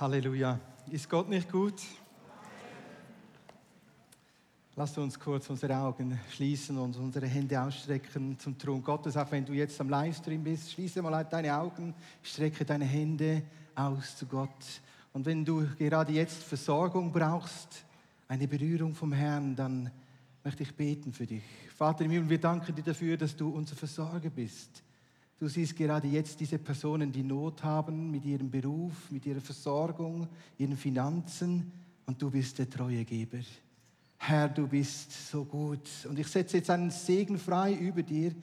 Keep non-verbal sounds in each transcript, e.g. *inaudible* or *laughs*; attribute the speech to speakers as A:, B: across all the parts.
A: Halleluja. Ist Gott nicht gut? Lasst uns kurz unsere Augen schließen und unsere Hände ausstrecken zum Thron Gottes. Auch wenn du jetzt am Livestream bist, schließe mal deine Augen, strecke deine Hände aus zu Gott. Und wenn du gerade jetzt Versorgung brauchst, eine Berührung vom Herrn, dann möchte ich beten für dich. Vater im Himmel, wir danken dir dafür, dass du unser Versorger bist. Du siehst gerade jetzt diese Personen, die Not haben mit ihrem Beruf, mit ihrer Versorgung, ihren Finanzen und du bist der Treuegeber. Herr, du bist so gut. Und ich setze jetzt einen Segen frei über dir,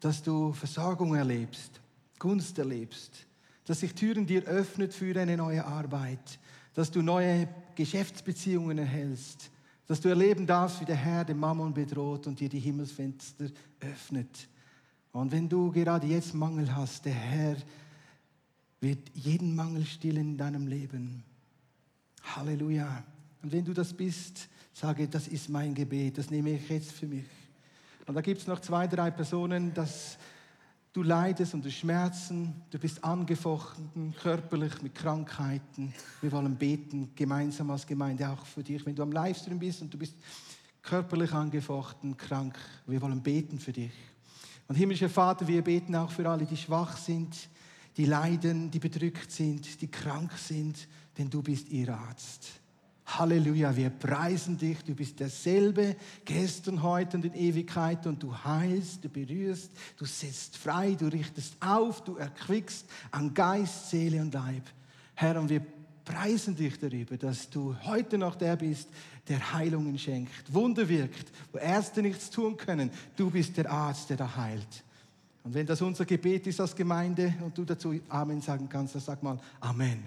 A: dass du Versorgung erlebst, Gunst erlebst, dass sich Türen dir öffnet für eine neue Arbeit, dass du neue Geschäftsbeziehungen erhältst, dass du erleben darfst, wie der Herr den Mammon bedroht und dir die Himmelsfenster öffnet. Und wenn du gerade jetzt Mangel hast, der Herr wird jeden Mangel stillen in deinem Leben. Halleluja. Und wenn du das bist, sage, das ist mein Gebet, das nehme ich jetzt für mich. Und da gibt es noch zwei, drei Personen, dass du leidest unter Schmerzen, du bist angefochten körperlich mit Krankheiten. Wir wollen beten, gemeinsam als Gemeinde, auch für dich. Wenn du am Livestream bist und du bist körperlich angefochten, krank, wir wollen beten für dich. Und himmlischer Vater, wir beten auch für alle, die schwach sind, die leiden, die bedrückt sind, die krank sind, denn du bist ihr Arzt. Halleluja, wir preisen dich, du bist derselbe, gestern, heute und in Ewigkeit und du heilst, du berührst, du setzt frei, du richtest auf, du erquickst an Geist, Seele und Leib. Herr, und wir preisen dich darüber, dass du heute noch der bist, der Heilungen schenkt, Wunder wirkt, wo Ärzte nichts tun können. Du bist der Arzt, der da heilt. Und wenn das unser Gebet ist als Gemeinde und du dazu Amen sagen kannst, dann sag mal Amen. Amen.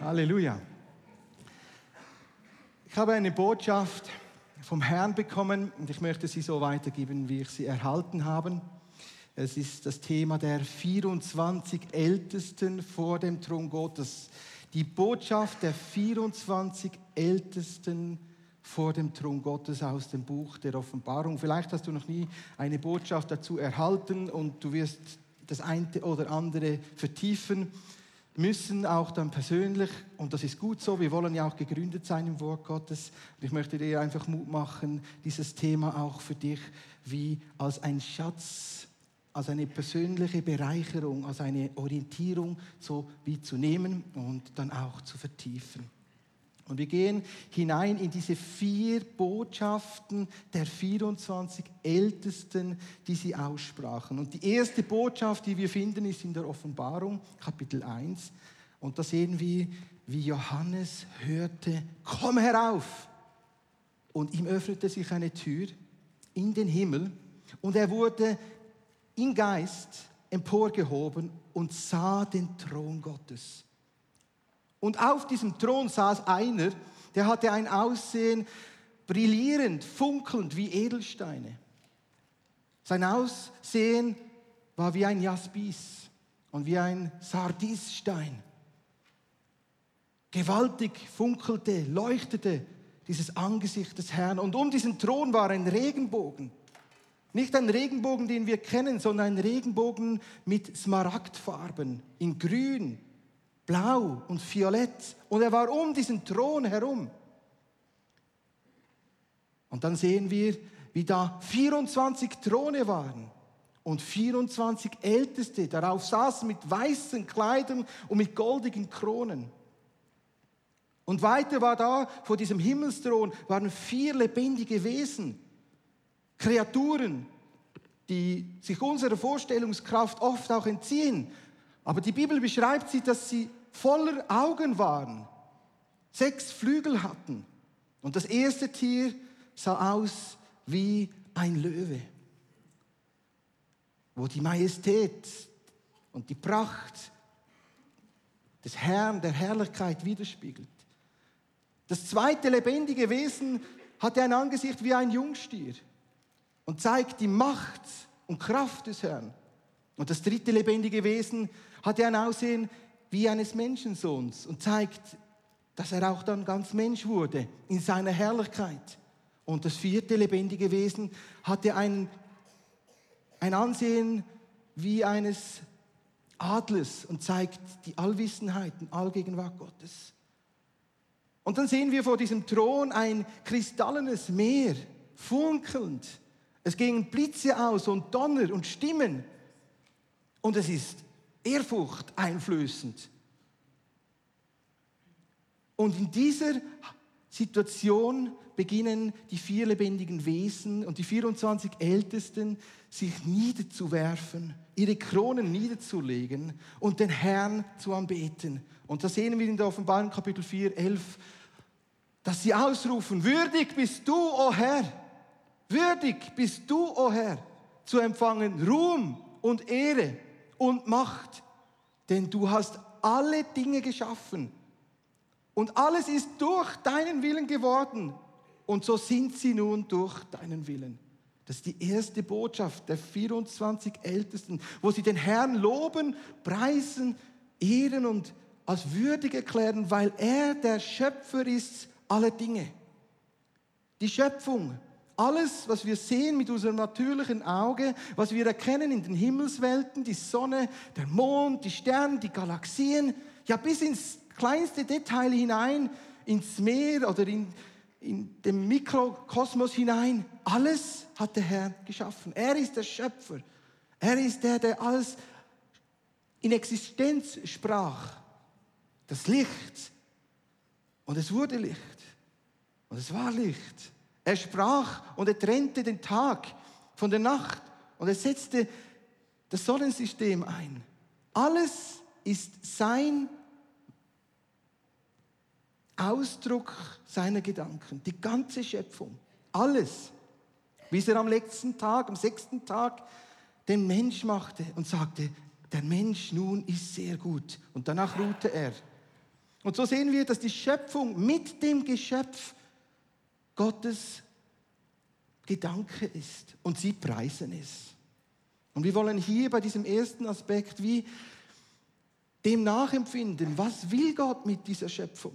A: Halleluja. Ich habe eine Botschaft vom Herrn bekommen und ich möchte sie so weitergeben, wie ich sie erhalten habe. Es ist das Thema der 24 Ältesten vor dem Thron Gottes die Botschaft der 24 Ältesten vor dem Thron Gottes aus dem Buch der Offenbarung. Vielleicht hast du noch nie eine Botschaft dazu erhalten und du wirst das eine oder andere vertiefen müssen, auch dann persönlich. Und das ist gut so. Wir wollen ja auch gegründet sein im Wort Gottes. Und ich möchte dir einfach Mut machen, dieses Thema auch für dich wie als ein Schatz als eine persönliche Bereicherung, als eine Orientierung so wie zu nehmen und dann auch zu vertiefen. Und wir gehen hinein in diese vier Botschaften der 24 Ältesten, die sie aussprachen. Und die erste Botschaft, die wir finden, ist in der Offenbarung, Kapitel 1. Und da sehen wir, wie Johannes hörte, komm herauf. Und ihm öffnete sich eine Tür in den Himmel und er wurde im Geist emporgehoben und sah den Thron Gottes. Und auf diesem Thron saß einer, der hatte ein Aussehen brillierend, funkelnd wie Edelsteine. Sein Aussehen war wie ein Jaspis und wie ein Sardisstein. Gewaltig funkelte, leuchtete dieses Angesicht des Herrn. Und um diesen Thron war ein Regenbogen. Nicht ein Regenbogen, den wir kennen, sondern ein Regenbogen mit Smaragdfarben, in grün, blau und violett. Und er war um diesen Thron herum. Und dann sehen wir, wie da 24 Throne waren und 24 Älteste darauf saßen mit weißen Kleidern und mit goldigen Kronen. Und weiter war da vor diesem Himmelsthron waren vier lebendige Wesen Kreaturen, die sich unserer Vorstellungskraft oft auch entziehen. Aber die Bibel beschreibt sie, dass sie voller Augen waren, sechs Flügel hatten. Und das erste Tier sah aus wie ein Löwe, wo die Majestät und die Pracht des Herrn, der Herrlichkeit widerspiegelt. Das zweite lebendige Wesen hatte ein Angesicht wie ein Jungstier und zeigt die Macht und Kraft des Herrn. Und das dritte lebendige Wesen hat ein Aussehen wie eines Menschensohns und zeigt, dass er auch dann ganz Mensch wurde in seiner Herrlichkeit. Und das vierte lebendige Wesen hatte ein, ein Ansehen wie eines Adlers und zeigt die Allwissenheit und Allgegenwart Gottes. Und dann sehen wir vor diesem Thron ein kristallenes Meer, funkelnd. Es gingen Blitze aus und Donner und Stimmen. Und es ist Ehrfurcht einflößend. Und in dieser Situation beginnen die vier lebendigen Wesen und die 24 Ältesten sich niederzuwerfen, ihre Kronen niederzulegen und den Herrn zu anbeten. Und da sehen wir in der Offenbarung Kapitel 4, 11, dass sie ausrufen, würdig bist du, o oh Herr, würdig bist du, o oh Herr, zu empfangen Ruhm und Ehre und Macht, denn du hast alle Dinge geschaffen und alles ist durch deinen Willen geworden und so sind sie nun durch deinen Willen. Das ist die erste Botschaft der 24 Ältesten, wo sie den Herrn loben, preisen, ehren und als würdig erklären, weil er der Schöpfer ist aller Dinge. Die Schöpfung, alles, was wir sehen mit unserem natürlichen Auge, was wir erkennen in den Himmelswelten, die Sonne, der Mond, die Sterne, die Galaxien, ja bis ins kleinste Detail hinein, ins Meer oder in, in den Mikrokosmos hinein, alles hat der Herr geschaffen. Er ist der Schöpfer. Er ist der, der alles in Existenz sprach. Das Licht. Und es wurde Licht. Und es war Licht. Er sprach und er trennte den Tag von der Nacht und er setzte das Sonnensystem ein. Alles ist sein Ausdruck seiner Gedanken. Die ganze Schöpfung. Alles wie er am letzten Tag, am sechsten Tag, den Mensch machte und sagte, der Mensch nun ist sehr gut. Und danach ruhte er. Und so sehen wir, dass die Schöpfung mit dem Geschöpf Gottes Gedanke ist und sie preisen es. Und wir wollen hier bei diesem ersten Aspekt wie dem nachempfinden, was will Gott mit dieser Schöpfung?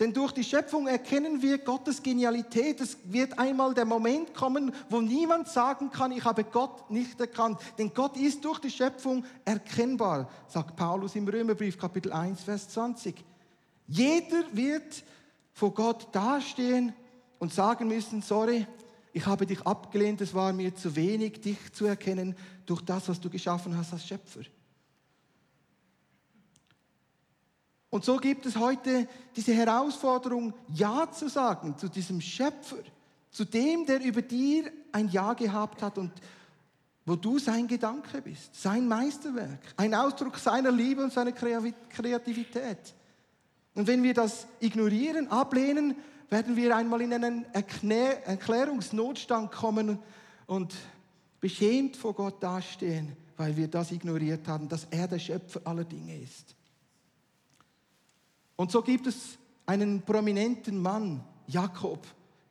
A: Denn durch die Schöpfung erkennen wir Gottes Genialität. Es wird einmal der Moment kommen, wo niemand sagen kann, ich habe Gott nicht erkannt. Denn Gott ist durch die Schöpfung erkennbar, sagt Paulus im Römerbrief Kapitel 1, Vers 20. Jeder wird vor Gott dastehen und sagen müssen, sorry, ich habe dich abgelehnt, es war mir zu wenig, dich zu erkennen durch das, was du geschaffen hast als Schöpfer. Und so gibt es heute diese Herausforderung, Ja zu sagen zu diesem Schöpfer, zu dem, der über dir ein Ja gehabt hat und wo du sein Gedanke bist, sein Meisterwerk, ein Ausdruck seiner Liebe und seiner Kreativität. Und wenn wir das ignorieren, ablehnen, werden wir einmal in einen Erklärungsnotstand kommen und beschämt vor Gott dastehen, weil wir das ignoriert haben, dass er der Schöpfer aller Dinge ist. Und so gibt es einen prominenten Mann, Jakob,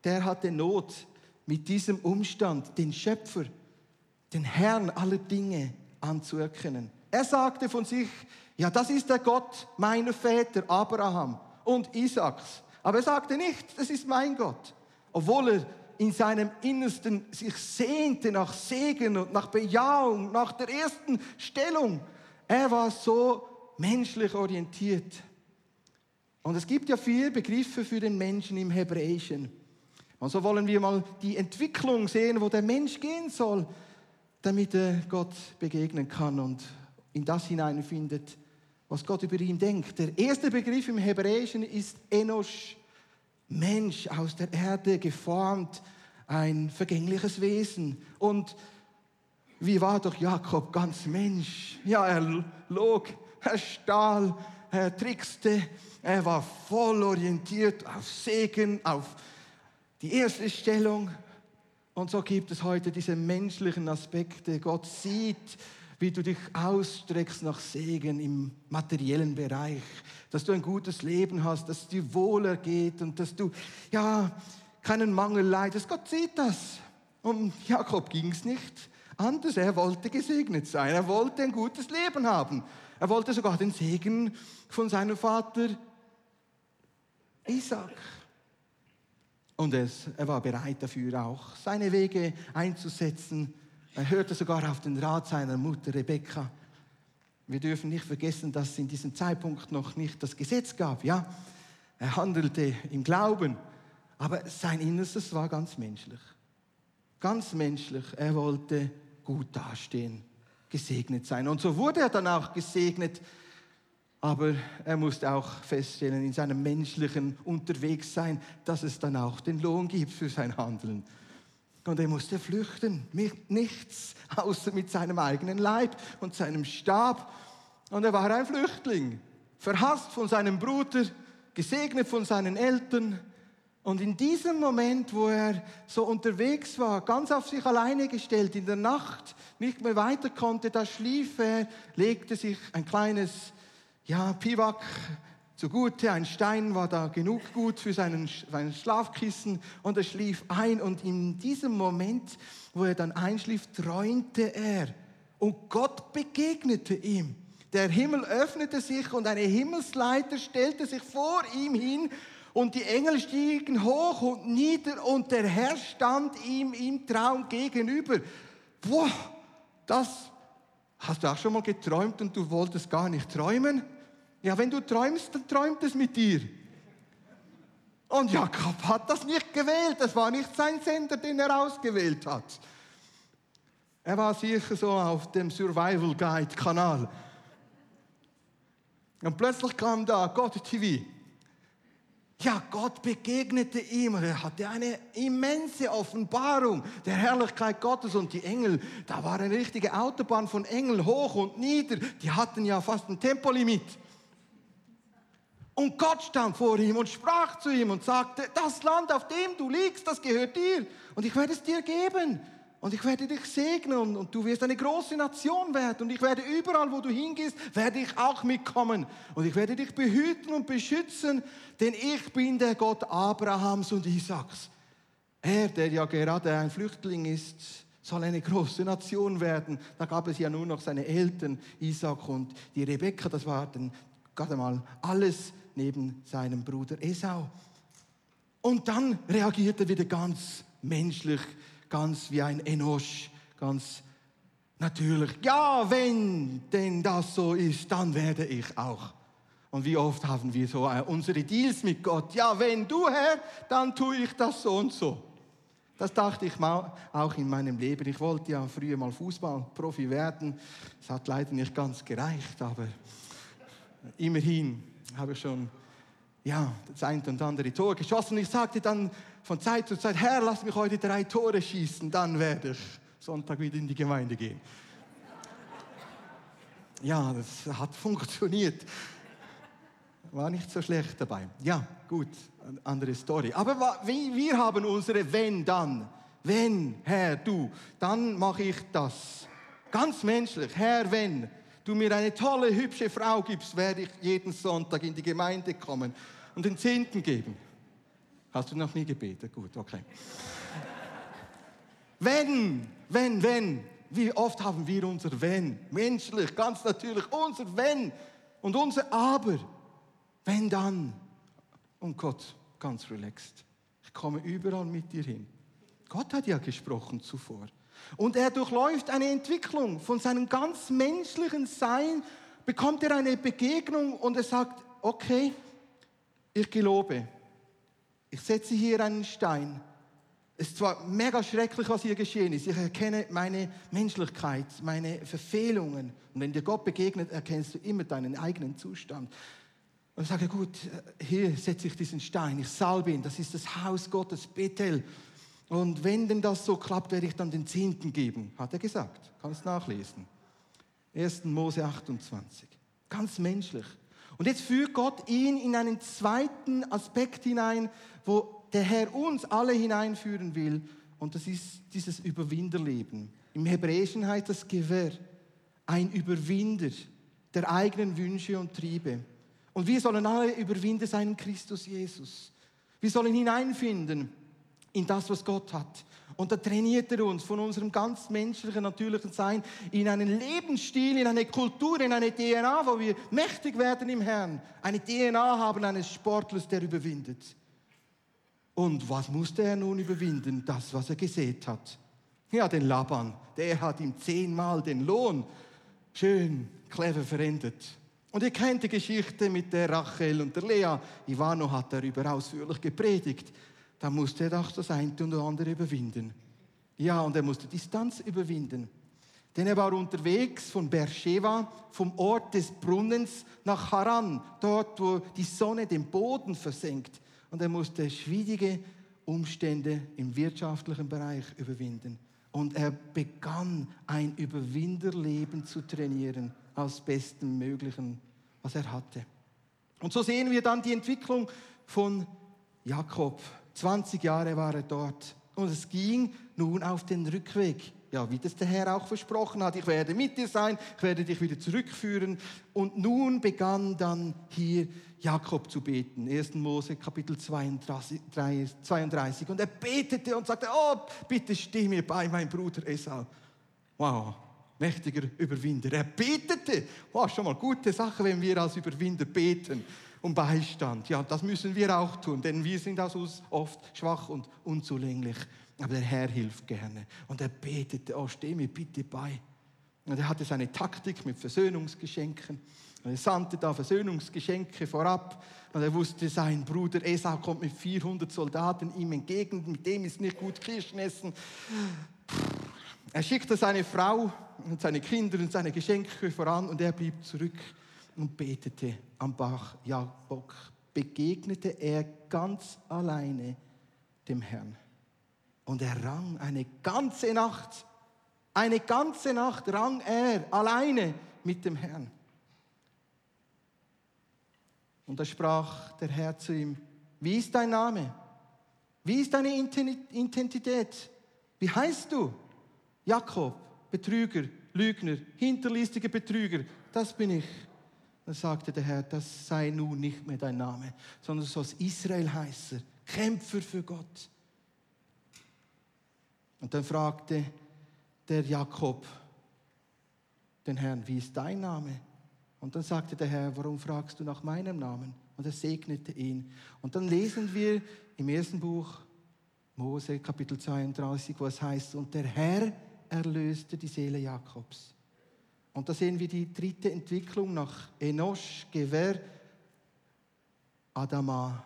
A: der hatte Not mit diesem Umstand, den Schöpfer, den Herrn aller Dinge anzuerkennen. Er sagte von sich, ja, das ist der Gott meiner Väter, Abraham und Isaaks. Aber er sagte nicht, das ist mein Gott, obwohl er in seinem Innersten sich sehnte nach Segen und nach Bejahung, nach der ersten Stellung. Er war so menschlich orientiert. Und es gibt ja vier Begriffe für den Menschen im Hebräischen. Und so wollen wir mal die Entwicklung sehen, wo der Mensch gehen soll, damit er Gott begegnen kann und in das hineinfindet, was Gott über ihn denkt. Der erste Begriff im Hebräischen ist Enosh, Mensch aus der Erde geformt, ein vergängliches Wesen. Und wie war doch Jakob ganz Mensch? Ja, er log, er stahl, er trickste, er war voll orientiert auf Segen, auf die erste Stellung. Und so gibt es heute diese menschlichen Aspekte. Gott sieht, wie du dich ausstreckst nach Segen im materiellen Bereich, dass du ein gutes Leben hast, dass es dir wohler geht und dass du ja keinen Mangel leidest. Gott sieht das. Und Jakob ging es nicht anders. Er wollte gesegnet sein. Er wollte ein gutes Leben haben. Er wollte sogar den Segen von seinem Vater Isaac. Und es, er war bereit dafür auch, seine Wege einzusetzen. Er hörte sogar auf den Rat seiner Mutter Rebekka. Wir dürfen nicht vergessen, dass es in diesem Zeitpunkt noch nicht das Gesetz gab. Ja, er handelte im Glauben, aber sein Innerstes war ganz menschlich. Ganz menschlich. Er wollte gut dastehen, gesegnet sein. Und so wurde er dann auch gesegnet. Aber er musste auch feststellen, in seinem menschlichen Unterwegssein, dass es dann auch den Lohn gibt für sein Handeln. Und er musste flüchten, mit nichts außer mit seinem eigenen Leib und seinem Stab. Und er war ein Flüchtling, verhasst von seinem Bruder, gesegnet von seinen Eltern. Und in diesem Moment, wo er so unterwegs war, ganz auf sich alleine gestellt, in der Nacht nicht mehr weiter konnte, da schlief er, legte sich ein kleines ja, Piwak zugute. Ein Stein war da genug gut für seinen, seinen Schlafkissen und er schlief ein. Und in diesem Moment, wo er dann einschlief, träumte er und Gott begegnete ihm. Der Himmel öffnete sich und eine Himmelsleiter stellte sich vor ihm hin und die Engel stiegen hoch und nieder und der Herr stand ihm im Traum gegenüber. Boah, das hast du auch schon mal geträumt und du wolltest gar nicht träumen? Ja, wenn du träumst, dann träumt es mit dir. Und Jakob hat das nicht gewählt. Das war nicht sein Sender, den er ausgewählt hat. Er war sicher so auf dem Survival Guide Kanal. Und plötzlich kam da Gott TV. Ja, Gott begegnete ihm er hatte eine immense Offenbarung der Herrlichkeit Gottes und die Engel. Da war eine richtige Autobahn von Engeln hoch und nieder. Die hatten ja fast ein Tempolimit. Und Gott stand vor ihm und sprach zu ihm und sagte, das Land, auf dem du liegst, das gehört dir. Und ich werde es dir geben. Und ich werde dich segnen und, du wirst eine große Nation werden. Und ich werde überall, wo du hingehst, werde ich auch mitkommen. Und ich werde dich behüten und beschützen, denn ich bin der Gott Abrahams und Isaaks. Er, der ja gerade ein Flüchtling ist, soll eine große Nation werden. Da gab es ja nur noch seine Eltern, Isaac und die Rebekka. Das war dann gerade mal alles neben seinem Bruder Esau. Und dann reagiert er wieder ganz menschlich, ganz wie ein Enosch, ganz natürlich. Ja, wenn denn das so ist, dann werde ich auch. Und wie oft haben wir so äh, unsere Deals mit Gott? Ja, wenn du Herr, dann tue ich das so und so. Das dachte ich mal auch in meinem Leben. Ich wollte ja früher mal Fußballprofi werden. Es hat leider nicht ganz gereicht, aber immerhin habe schon ja, das eine und andere Tor geschossen. Ich sagte dann von Zeit zu Zeit, Herr, lass mich heute drei Tore schießen, dann werde ich Sonntag wieder in die Gemeinde gehen. Ja, das hat funktioniert. War nicht so schlecht dabei. Ja, gut, andere Story. Aber wir haben unsere Wenn dann. Wenn, Herr, du, dann mache ich das. Ganz menschlich, Herr, wenn du mir eine tolle, hübsche Frau gibst, werde ich jeden Sonntag in die Gemeinde kommen und den Zehnten geben. Hast du noch nie gebetet? Gut, okay. *laughs* wenn, wenn, wenn, wie oft haben wir unser Wenn? Menschlich, ganz natürlich, unser Wenn und unser Aber. Wenn dann. Und Gott, ganz relaxed. Ich komme überall mit dir hin. Gott hat ja gesprochen zuvor. Und er durchläuft eine Entwicklung von seinem ganz menschlichen Sein, bekommt er eine Begegnung und er sagt, okay, ich gelobe, ich setze hier einen Stein. Es ist zwar mega schrecklich, was hier geschehen ist. Ich erkenne meine Menschlichkeit, meine Verfehlungen. Und wenn dir Gott begegnet, erkennst du immer deinen eigenen Zustand. Und ich sage, gut, hier setze ich diesen Stein, ich salbe ihn, das ist das Haus Gottes, Bethel. Und wenn denn das so klappt, werde ich dann den Zehnten geben, hat er gesagt. Kannst nachlesen. 1. Mose 28. Ganz menschlich. Und jetzt führt Gott ihn in einen zweiten Aspekt hinein, wo der Herr uns alle hineinführen will. Und das ist dieses Überwinderleben. Im Hebräischen heißt das Gewehr. Ein Überwinder der eigenen Wünsche und Triebe. Und wir sollen alle Überwinder sein in Christus Jesus. Wir sollen hineinfinden in das, was Gott hat. Und da trainiert er uns von unserem ganz menschlichen, natürlichen Sein in einen Lebensstil, in eine Kultur, in eine DNA, wo wir mächtig werden im Herrn. Eine DNA haben eines Sportlers, der überwindet. Und was musste er nun überwinden? Das, was er gesät hat. Ja, den Laban, der hat ihm zehnmal den Lohn schön, clever verendet. Und ihr kennt die Geschichte mit der Rachel und der Lea. Ivano hat darüber ausführlich gepredigt. Da musste er doch das eine und andere überwinden. Ja, und er musste Distanz überwinden. Denn er war unterwegs von Beersheba, vom Ort des Brunnens nach Haran, dort, wo die Sonne den Boden versenkt. Und er musste schwierige Umstände im wirtschaftlichen Bereich überwinden. Und er begann ein Überwinderleben zu trainieren, aus Bestem Möglichen, was er hatte. Und so sehen wir dann die Entwicklung von Jakob. 20 Jahre war er dort. Und es ging nun auf den Rückweg ja, wie das der Herr auch versprochen hat, ich werde mit dir sein, ich werde dich wieder zurückführen. Und nun begann dann hier Jakob zu beten. 1. Mose Kapitel 32. Und er betete und sagte, oh, bitte steh mir bei, mein Bruder Esau. Wow, mächtiger Überwinder. Er betete. Wow, schon mal gute Sache, wenn wir als Überwinder beten um Beistand. Ja, das müssen wir auch tun, denn wir sind aus uns oft schwach und unzulänglich. Aber der Herr hilft gerne. Und er betete, oh, steh mir bitte bei. Und er hatte seine Taktik mit Versöhnungsgeschenken. Und er sandte da Versöhnungsgeschenke vorab. Und er wusste, sein Bruder Esau kommt mit 400 Soldaten ihm entgegen. Mit dem ist nicht gut Kirschen essen. Er schickte seine Frau und seine Kinder und seine Geschenke voran und er blieb zurück und betete am Bach Jabok. Begegnete er ganz alleine dem Herrn. Und er rang eine ganze Nacht, eine ganze Nacht rang er alleine mit dem Herrn. Und da sprach der Herr zu ihm, wie ist dein Name? Wie ist deine Identität? Wie heißt du? Jakob, Betrüger, Lügner, hinterlistiger Betrüger, das bin ich. Dann sagte der Herr, das sei nun nicht mehr dein Name, sondern du sollst Israel heißen, Kämpfer für Gott. Und dann fragte der Jakob den Herrn, wie ist dein Name? Und dann sagte der Herr, warum fragst du nach meinem Namen? Und er segnete ihn. Und dann lesen wir im ersten Buch Mose Kapitel 32, wo es heißt, und der Herr erlöste die Seele Jakobs. Und da sehen wir die dritte Entwicklung nach Enosch, Gewer, Adama,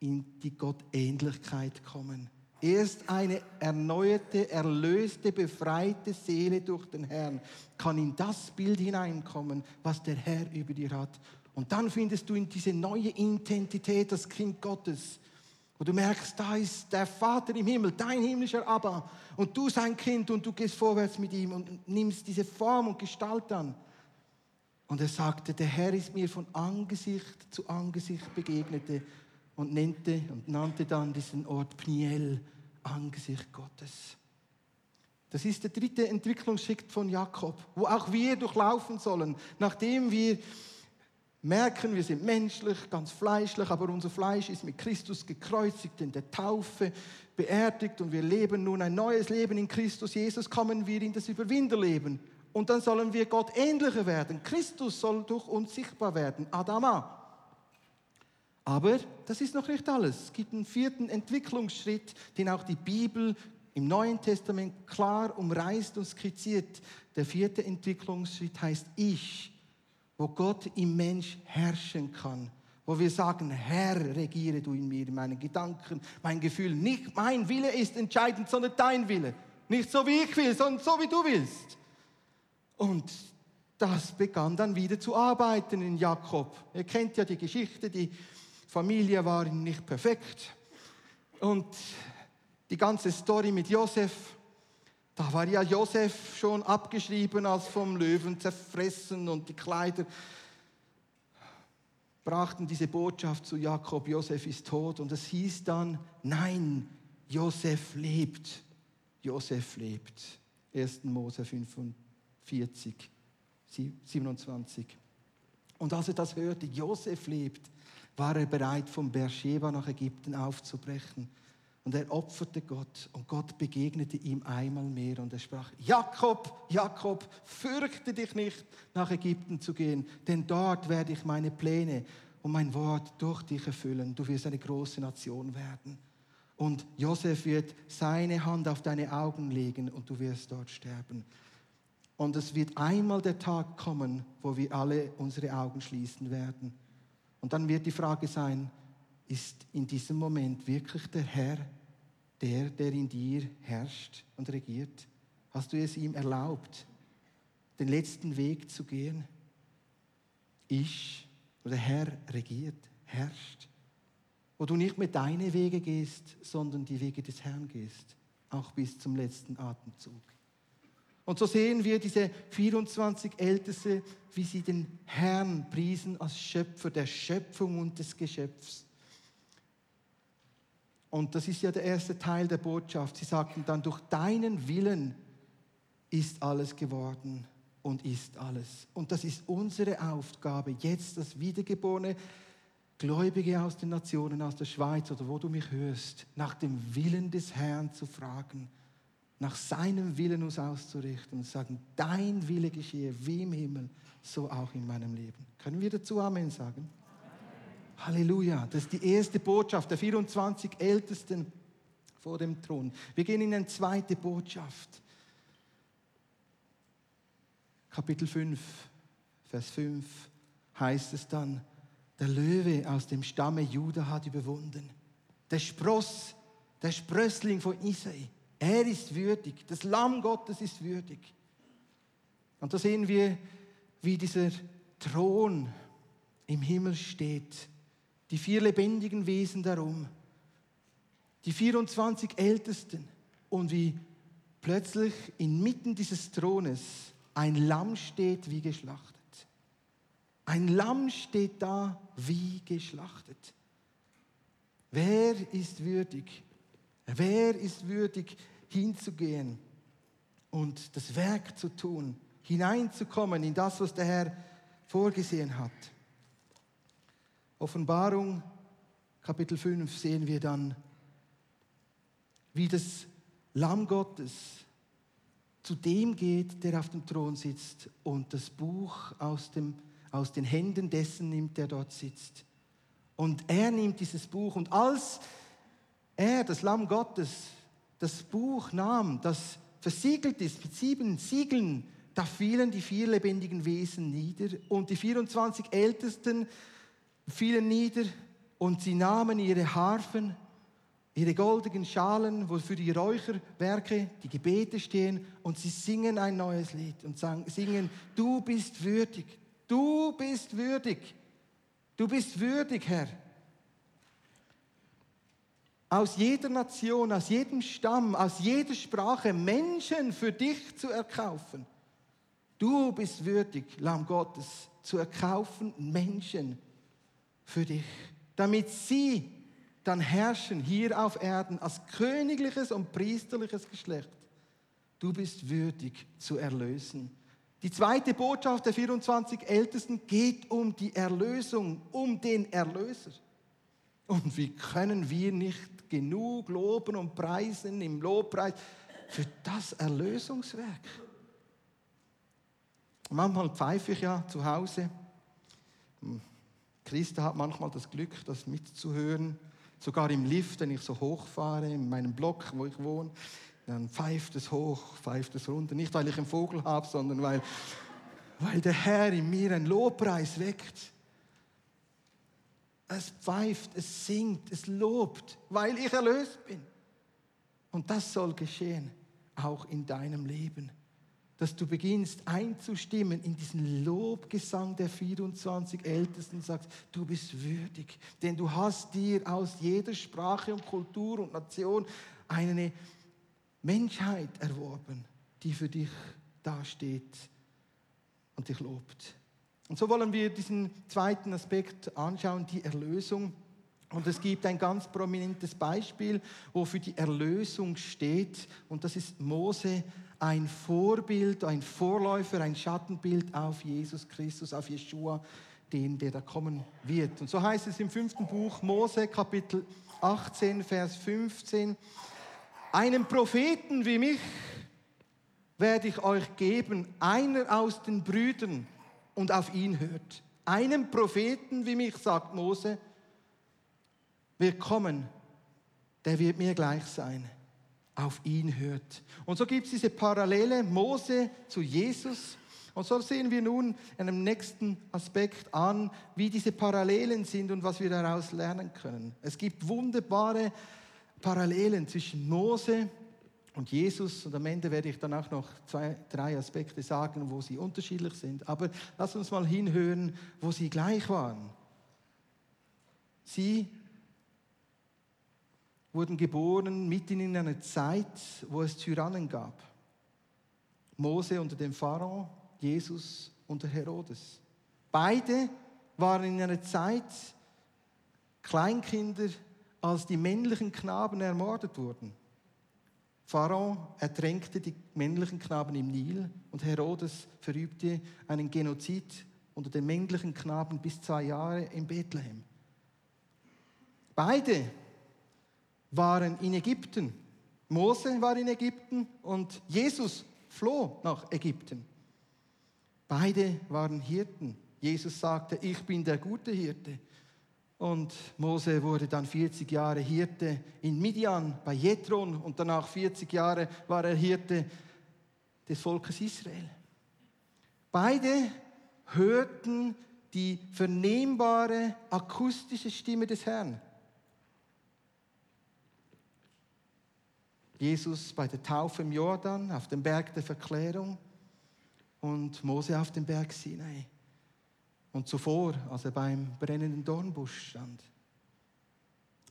A: in die Gottähnlichkeit kommen. Erst eine erneuerte, erlöste, befreite Seele durch den Herrn kann in das Bild hineinkommen, was der Herr über dir hat. Und dann findest du in diese neue Identität das Kind Gottes. Wo du merkst, da ist der Vater im Himmel, dein himmlischer Abba. Und du sein Kind und du gehst vorwärts mit ihm und nimmst diese Form und Gestalt an. Und er sagte, der Herr ist mir von Angesicht zu Angesicht begegnete und nannte, und nannte dann diesen Ort Pniel, Angesicht Gottes. Das ist der dritte Entwicklungsschritt von Jakob, wo auch wir durchlaufen sollen, nachdem wir merken, wir sind menschlich, ganz fleischlich, aber unser Fleisch ist mit Christus gekreuzigt, in der Taufe beerdigt und wir leben nun ein neues Leben in Christus Jesus, kommen wir in das Überwinderleben. Und dann sollen wir Gott ähnlicher werden. Christus soll durch uns sichtbar werden. Adama. Aber das ist noch nicht alles. Es gibt einen vierten Entwicklungsschritt, den auch die Bibel im Neuen Testament klar umreißt und skizziert. Der vierte Entwicklungsschritt heißt Ich, wo Gott im Mensch herrschen kann. Wo wir sagen, Herr, regiere du in mir, in meinen Gedanken, mein Gefühl. Nicht mein Wille ist entscheidend, sondern dein Wille. Nicht so wie ich will, sondern so wie du willst. Und das begann dann wieder zu arbeiten in Jakob. Ihr kennt ja die Geschichte, die Familie war nicht perfekt. Und die ganze Story mit Josef, da war ja Josef schon abgeschrieben als vom Löwen zerfressen und die Kleider brachten diese Botschaft zu Jakob, Josef ist tot. Und es hieß dann, nein, Josef lebt. Josef lebt. 1. Mose 45, 27. Und als er das hörte, Josef lebt, war er bereit, von Beersheba nach Ägypten aufzubrechen. Und er opferte Gott und Gott begegnete ihm einmal mehr und er sprach, Jakob, Jakob, fürchte dich nicht, nach Ägypten zu gehen, denn dort werde ich meine Pläne und mein Wort durch dich erfüllen. Du wirst eine große Nation werden. Und Josef wird seine Hand auf deine Augen legen und du wirst dort sterben. Und es wird einmal der Tag kommen, wo wir alle unsere Augen schließen werden. Und dann wird die Frage sein, ist in diesem Moment wirklich der Herr der, der in dir herrscht und regiert? Hast du es ihm erlaubt, den letzten Weg zu gehen? Ich oder Herr regiert, herrscht. Wo du nicht mehr deine Wege gehst, sondern die Wege des Herrn gehst, auch bis zum letzten Atemzug. Und so sehen wir diese 24 Älteste, wie sie den Herrn priesen als Schöpfer der Schöpfung und des Geschöpfs. Und das ist ja der erste Teil der Botschaft. Sie sagten dann, durch deinen Willen ist alles geworden und ist alles. Und das ist unsere Aufgabe, jetzt das wiedergeborene Gläubige aus den Nationen, aus der Schweiz oder wo du mich hörst, nach dem Willen des Herrn zu fragen, nach seinem Willen uns auszurichten und sagen, dein Wille geschehe wie im Himmel, so auch in meinem Leben. Können wir dazu Amen sagen? Halleluja, das ist die erste Botschaft der 24 Ältesten vor dem Thron. Wir gehen in eine zweite Botschaft. Kapitel 5, Vers 5 heißt es dann, der Löwe aus dem Stamme Juda hat überwunden. Der Spross, der Sprössling von Isai, er ist würdig. Das Lamm Gottes ist würdig. Und da sehen wir, wie dieser Thron im Himmel steht die vier lebendigen Wesen darum, die 24 Ältesten und wie plötzlich inmitten dieses Thrones ein Lamm steht wie geschlachtet. Ein Lamm steht da wie geschlachtet. Wer ist würdig? Wer ist würdig hinzugehen und das Werk zu tun, hineinzukommen in das, was der Herr vorgesehen hat? Offenbarung Kapitel 5 sehen wir dann, wie das Lamm Gottes zu dem geht, der auf dem Thron sitzt und das Buch aus, dem, aus den Händen dessen nimmt, der dort sitzt. Und er nimmt dieses Buch und als er, das Lamm Gottes, das Buch nahm, das versiegelt ist mit sieben Siegeln, da fielen die vier lebendigen Wesen nieder und die 24 Ältesten fielen nieder und sie nahmen ihre Harfen, ihre goldenen Schalen, wofür die Räucherwerke, die Gebete stehen, und sie singen ein neues Lied und singen, du bist würdig, du bist würdig, du bist würdig, Herr. Aus jeder Nation, aus jedem Stamm, aus jeder Sprache Menschen für dich zu erkaufen. Du bist würdig, Lamm Gottes, zu erkaufen Menschen für dich, damit sie dann herrschen hier auf Erden als königliches und priesterliches Geschlecht. Du bist würdig zu erlösen. Die zweite Botschaft der 24 Ältesten geht um die Erlösung, um den Erlöser. Und wie können wir nicht genug loben und preisen im Lobpreis für das Erlösungswerk? Manchmal pfeife ich ja zu Hause Christa hat manchmal das Glück, das mitzuhören. Sogar im Lift, wenn ich so hochfahre, in meinem Block, wo ich wohne, dann pfeift es hoch, pfeift es runter. Nicht, weil ich einen Vogel habe, sondern weil, weil der Herr in mir einen Lobpreis weckt. Es pfeift, es singt, es lobt, weil ich erlöst bin. Und das soll geschehen, auch in deinem Leben dass du beginnst einzustimmen in diesen Lobgesang der 24 Ältesten und sagst, du bist würdig, denn du hast dir aus jeder Sprache und Kultur und Nation eine Menschheit erworben, die für dich dasteht und dich lobt. Und so wollen wir diesen zweiten Aspekt anschauen, die Erlösung. Und es gibt ein ganz prominentes Beispiel, wo für die Erlösung steht, und das ist Mose ein Vorbild, ein Vorläufer, ein Schattenbild auf Jesus Christus, auf Jeshua, den, der da kommen wird. Und so heißt es im fünften Buch Mose, Kapitel 18, Vers 15, einen Propheten wie mich werde ich euch geben, einer aus den Brüdern und auf ihn hört. Einen Propheten wie mich, sagt Mose, wird kommen, der wird mir gleich sein. auf ihn hört. Und so gibt es diese Parallele Mose zu Jesus. Und so sehen wir nun in einem nächsten Aspekt an, wie diese Parallelen sind und was wir daraus lernen können. Es gibt wunderbare Parallelen zwischen Mose und Jesus. Und am Ende werde ich dann auch noch zwei, drei Aspekte sagen, wo sie unterschiedlich sind. Aber lass uns mal hinhören, wo sie gleich waren. Sie wurden geboren mitten in einer Zeit, wo es Tyrannen gab. Mose unter dem Pharao, Jesus unter Herodes. Beide waren in einer Zeit Kleinkinder, als die männlichen Knaben ermordet wurden. Pharao ertränkte die männlichen Knaben im Nil und Herodes verübte einen Genozid unter den männlichen Knaben bis zwei Jahre in Bethlehem. Beide waren in Ägypten. Mose war in Ägypten und Jesus floh nach Ägypten. Beide waren Hirten. Jesus sagte, ich bin der gute Hirte. Und Mose wurde dann 40 Jahre Hirte in Midian bei Jethron und danach 40 Jahre war er Hirte des Volkes Israel. Beide hörten die vernehmbare akustische Stimme des Herrn. Jesus bei der Taufe im Jordan auf dem Berg der Verklärung und Mose auf dem Berg Sinai. Und zuvor, als er beim brennenden Dornbusch stand.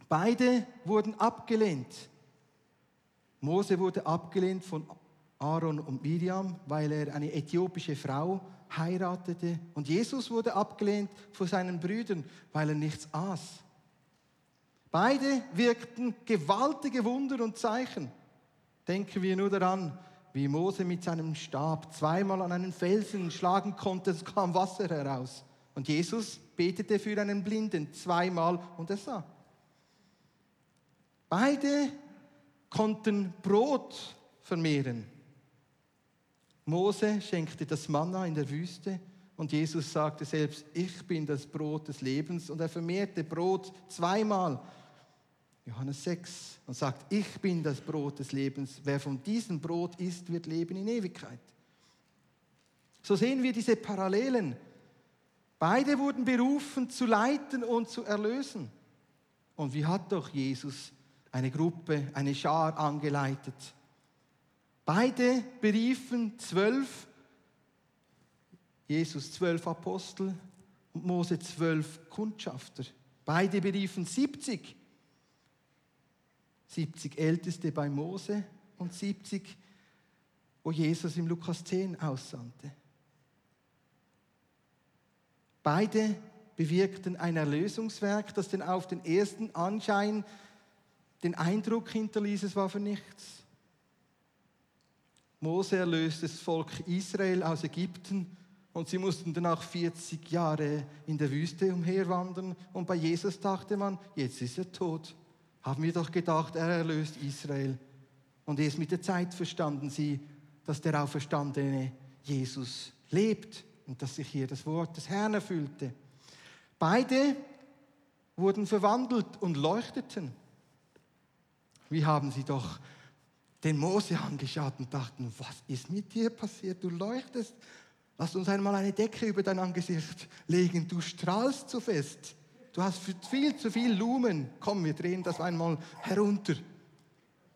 A: Beide wurden abgelehnt. Mose wurde abgelehnt von Aaron und Miriam, weil er eine äthiopische Frau heiratete. Und Jesus wurde abgelehnt von seinen Brüdern, weil er nichts aß. Beide wirkten gewaltige Wunder und Zeichen. Denken wir nur daran, wie Mose mit seinem Stab zweimal an einen Felsen schlagen konnte, es kam Wasser heraus. Und Jesus betete für einen Blinden zweimal und er sah. Beide konnten Brot vermehren. Mose schenkte das Manna in der Wüste und Jesus sagte selbst, ich bin das Brot des Lebens und er vermehrte Brot zweimal Johannes 6 und sagt, ich bin das Brot des Lebens. Wer von diesem Brot isst, wird leben in Ewigkeit. So sehen wir diese Parallelen. Beide wurden berufen zu leiten und zu erlösen. Und wie hat doch Jesus eine Gruppe, eine Schar angeleitet? Beide beriefen zwölf, Jesus zwölf Apostel und Mose zwölf Kundschafter. Beide beriefen 70 70 Älteste bei Mose und 70, wo Jesus im Lukas 10 aussandte. Beide bewirkten ein Erlösungswerk, das denn auf den ersten Anschein den Eindruck hinterließ, es war für nichts. Mose erlöste das Volk Israel aus Ägypten und sie mussten danach 40 Jahre in der Wüste umherwandern und bei Jesus dachte man, jetzt ist er tot haben wir doch gedacht, er erlöst Israel. Und erst mit der Zeit verstanden sie, dass der auferstandene Jesus lebt und dass sich hier das Wort des Herrn erfüllte. Beide wurden verwandelt und leuchteten. Wie haben sie doch den Mose angeschaut und dachten, was ist mit dir passiert? Du leuchtest. Lass uns einmal eine Decke über dein Angesicht legen. Du strahlst so fest. Du hast viel zu viel Lumen. Komm, wir drehen das einmal herunter.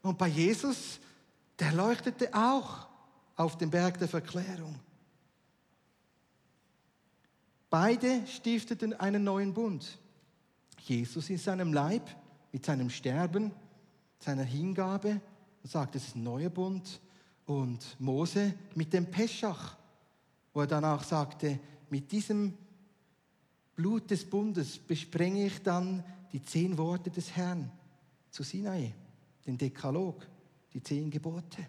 A: Und bei Jesus, der leuchtete auch auf dem Berg der Verklärung. Beide stifteten einen neuen Bund. Jesus in seinem Leib, mit seinem Sterben, seiner Hingabe und sagt, es ist ein neuer Bund. Und Mose mit dem Peschach, wo er danach sagte, mit diesem Blut des Bundes besprenge ich dann die zehn Worte des Herrn zu Sinai, den Dekalog, die zehn Gebote.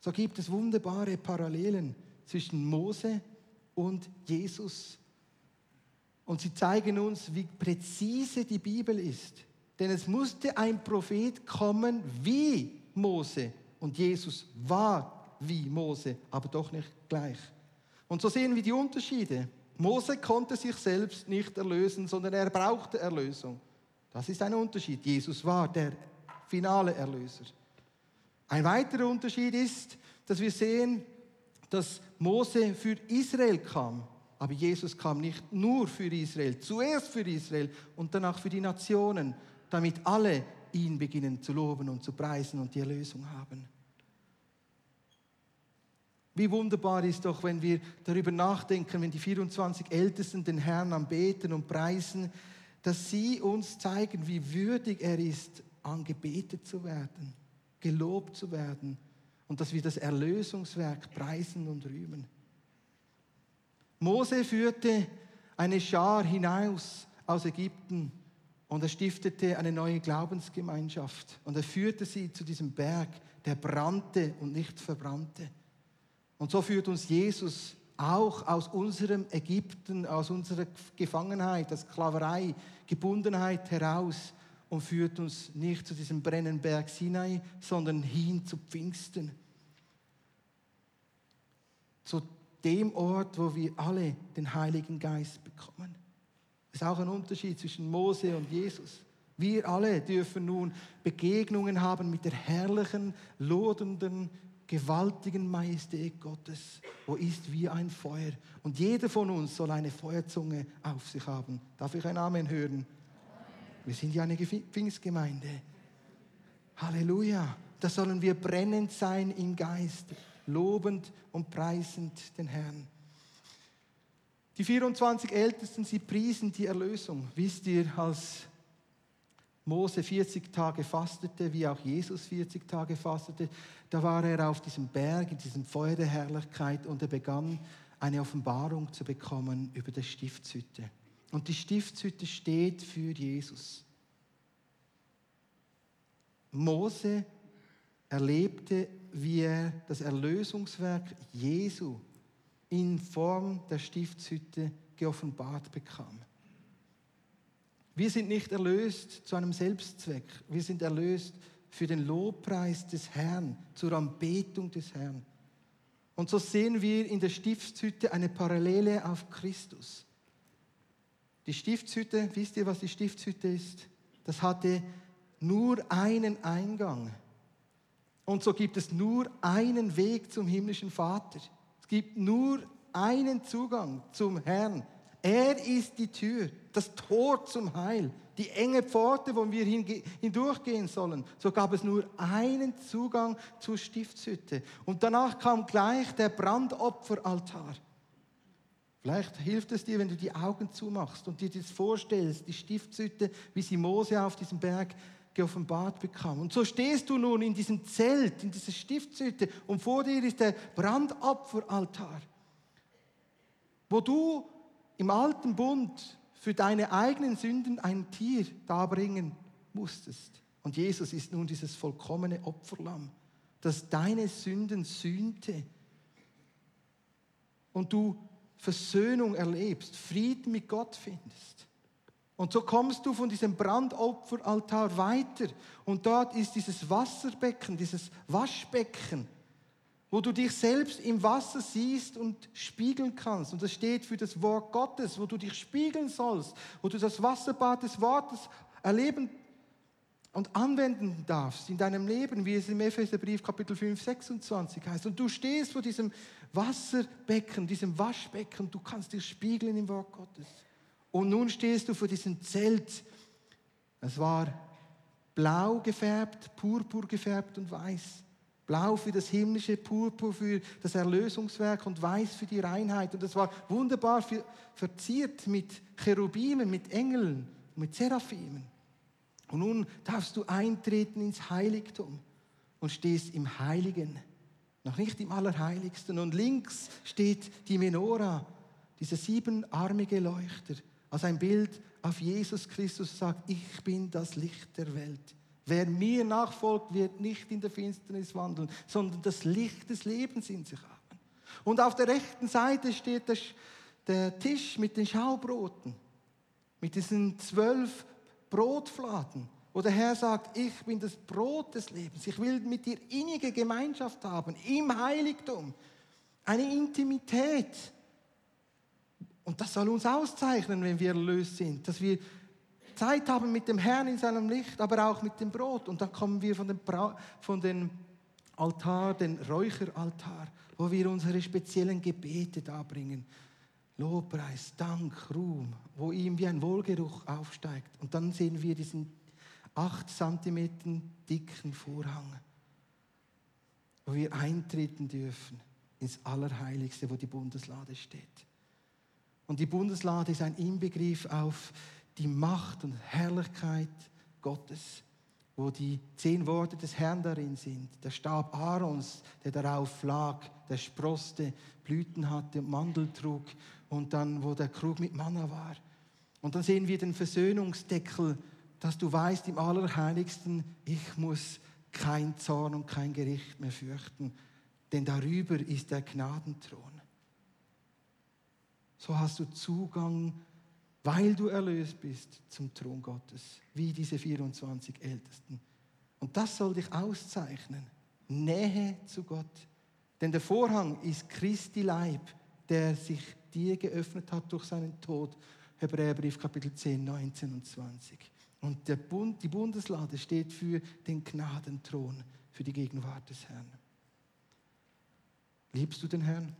A: So gibt es wunderbare Parallelen zwischen Mose und Jesus. Und sie zeigen uns, wie präzise die Bibel ist. Denn es musste ein Prophet kommen wie Mose. Und Jesus war wie Mose, aber doch nicht gleich. Und so sehen wir die Unterschiede. Mose konnte sich selbst nicht erlösen, sondern er brauchte Erlösung. Das ist ein Unterschied. Jesus war der finale Erlöser. Ein weiterer Unterschied ist, dass wir sehen, dass Mose für Israel kam. Aber Jesus kam nicht nur für Israel, zuerst für Israel und danach für die Nationen, damit alle ihn beginnen zu loben und zu preisen und die Erlösung haben. Wie wunderbar ist doch, wenn wir darüber nachdenken, wenn die 24 Ältesten den Herrn anbeten und preisen, dass sie uns zeigen, wie würdig er ist, angebetet zu werden, gelobt zu werden und dass wir das Erlösungswerk preisen und rühmen. Mose führte eine Schar hinaus aus Ägypten und er stiftete eine neue Glaubensgemeinschaft und er führte sie zu diesem Berg, der brannte und nicht verbrannte. Und so führt uns Jesus auch aus unserem Ägypten, aus unserer Gefangenheit, der Sklaverei, Gebundenheit heraus und führt uns nicht zu diesem brennenden Berg Sinai, sondern hin zu Pfingsten. Zu dem Ort, wo wir alle den Heiligen Geist bekommen. Das ist auch ein Unterschied zwischen Mose und Jesus. Wir alle dürfen nun Begegnungen haben mit der herrlichen, lodernden, gewaltigen Majestät Gottes, wo ist wie ein Feuer. Und jeder von uns soll eine Feuerzunge auf sich haben. Darf ich ein Amen hören? Wir sind ja eine Pfingstgemeinde. Halleluja. Da sollen wir brennend sein im Geist lobend und preisend den Herrn. Die 24 Ältesten, sie priesen die Erlösung. Wisst ihr, als Mose 40 Tage fastete, wie auch Jesus 40 Tage fastete, da war er auf diesem Berg, in diesem Feuer der Herrlichkeit und er begann eine Offenbarung zu bekommen über die Stiftshütte. Und die Stiftshütte steht für Jesus. Mose erlebte, wie er das Erlösungswerk Jesu in Form der Stiftshütte geoffenbart bekam. Wir sind nicht erlöst zu einem Selbstzweck. Wir sind erlöst für den Lobpreis des Herrn, zur Anbetung des Herrn. Und so sehen wir in der Stiftshütte eine Parallele auf Christus. Die Stiftshütte, wisst ihr, was die Stiftshütte ist? Das hatte nur einen Eingang. Und so gibt es nur einen Weg zum himmlischen Vater. Es gibt nur einen Zugang zum Herrn. Er ist die Tür, das Tor zum Heil, die enge Pforte, wo wir hindurchgehen sollen. So gab es nur einen Zugang zur Stiftshütte. Und danach kam gleich der Brandopferaltar. Vielleicht hilft es dir, wenn du die Augen zumachst und dir das vorstellst, die Stiftshütte, wie sie Mose auf diesem Berg geoffenbart bekam. Und so stehst du nun in diesem Zelt, in dieser Stiftshütte und vor dir ist der Brandopferaltar, wo du im alten Bund für deine eigenen Sünden ein Tier darbringen musstest. Und Jesus ist nun dieses vollkommene Opferlamm, das deine Sünden sühnte. Und du Versöhnung erlebst, Frieden mit Gott findest. Und so kommst du von diesem Brandopferaltar weiter. Und dort ist dieses Wasserbecken, dieses Waschbecken, wo du dich selbst im Wasser siehst und spiegeln kannst. Und das steht für das Wort Gottes, wo du dich spiegeln sollst, wo du das Wasserbad des Wortes erleben und anwenden darfst in deinem Leben, wie es im Epheserbrief Kapitel 5, 26 heißt. Und du stehst vor diesem Wasserbecken, diesem Waschbecken, du kannst dich spiegeln im Wort Gottes. Und nun stehst du vor diesem Zelt. Es war blau gefärbt, purpur gefärbt und weiß. Blau für das himmlische, purpur für das Erlösungswerk und weiß für die Reinheit. Und es war wunderbar verziert mit Cherubimen, mit Engeln, mit Seraphimen. Und nun darfst du eintreten ins Heiligtum und stehst im Heiligen, noch nicht im Allerheiligsten. Und links steht die Menora, dieser siebenarmige Leuchter als ein Bild auf Jesus Christus sagt, ich bin das Licht der Welt. Wer mir nachfolgt, wird nicht in der Finsternis wandeln, sondern das Licht des Lebens in sich haben. Und auf der rechten Seite steht der, Tisch mit den Schaubroten, mit diesen zwölf Brotfladen, wo der Herr sagt, ich bin das Brot des Lebens. Ich will mit dir innige Gemeinschaft haben, im Heiligtum, eine Intimität. Und das soll uns auszeichnen, wenn wir erlöst sind, dass wir Zeit haben mit dem Herrn in seinem Licht, aber auch mit dem Brot. Und dann kommen wir von dem, Bra von dem Altar, den Räucheraltar, wo wir unsere speziellen Gebete darbringen. Lobpreis, Dank, Ruhm, wo ihm wie ein Wohlgeruch aufsteigt. Und dann sehen wir diesen acht Zentimeter dicken Vorhang, wo wir eintreten dürfen ins Allerheiligste, wo die Bundeslade steht. Und die Bundeslade ist ein Inbegriff auf die Macht und Herrlichkeit Gottes, wo die zehn Worte des Herrn darin sind. Der Stab Aarons, der darauf lag, der sproste, Blüten hatte, Mandel trug und dann, wo der Krug mit Manna war. Und dann sehen wir den Versöhnungsdeckel, dass du weißt im Allerheiligsten, ich muss kein Zorn und kein Gericht mehr fürchten, denn darüber ist der Gnadenthron. So hast du Zugang, weil du erlöst bist, zum Thron Gottes, wie diese 24 Ältesten. Und das soll dich auszeichnen. Nähe zu Gott. Denn der Vorhang ist Christi Leib, der sich dir geöffnet hat durch seinen Tod. Hebräerbrief Kapitel 10, 19 und 20. Und der Bund, die Bundeslade steht für den Gnadenthron, für die Gegenwart des Herrn. Liebst du den Herrn?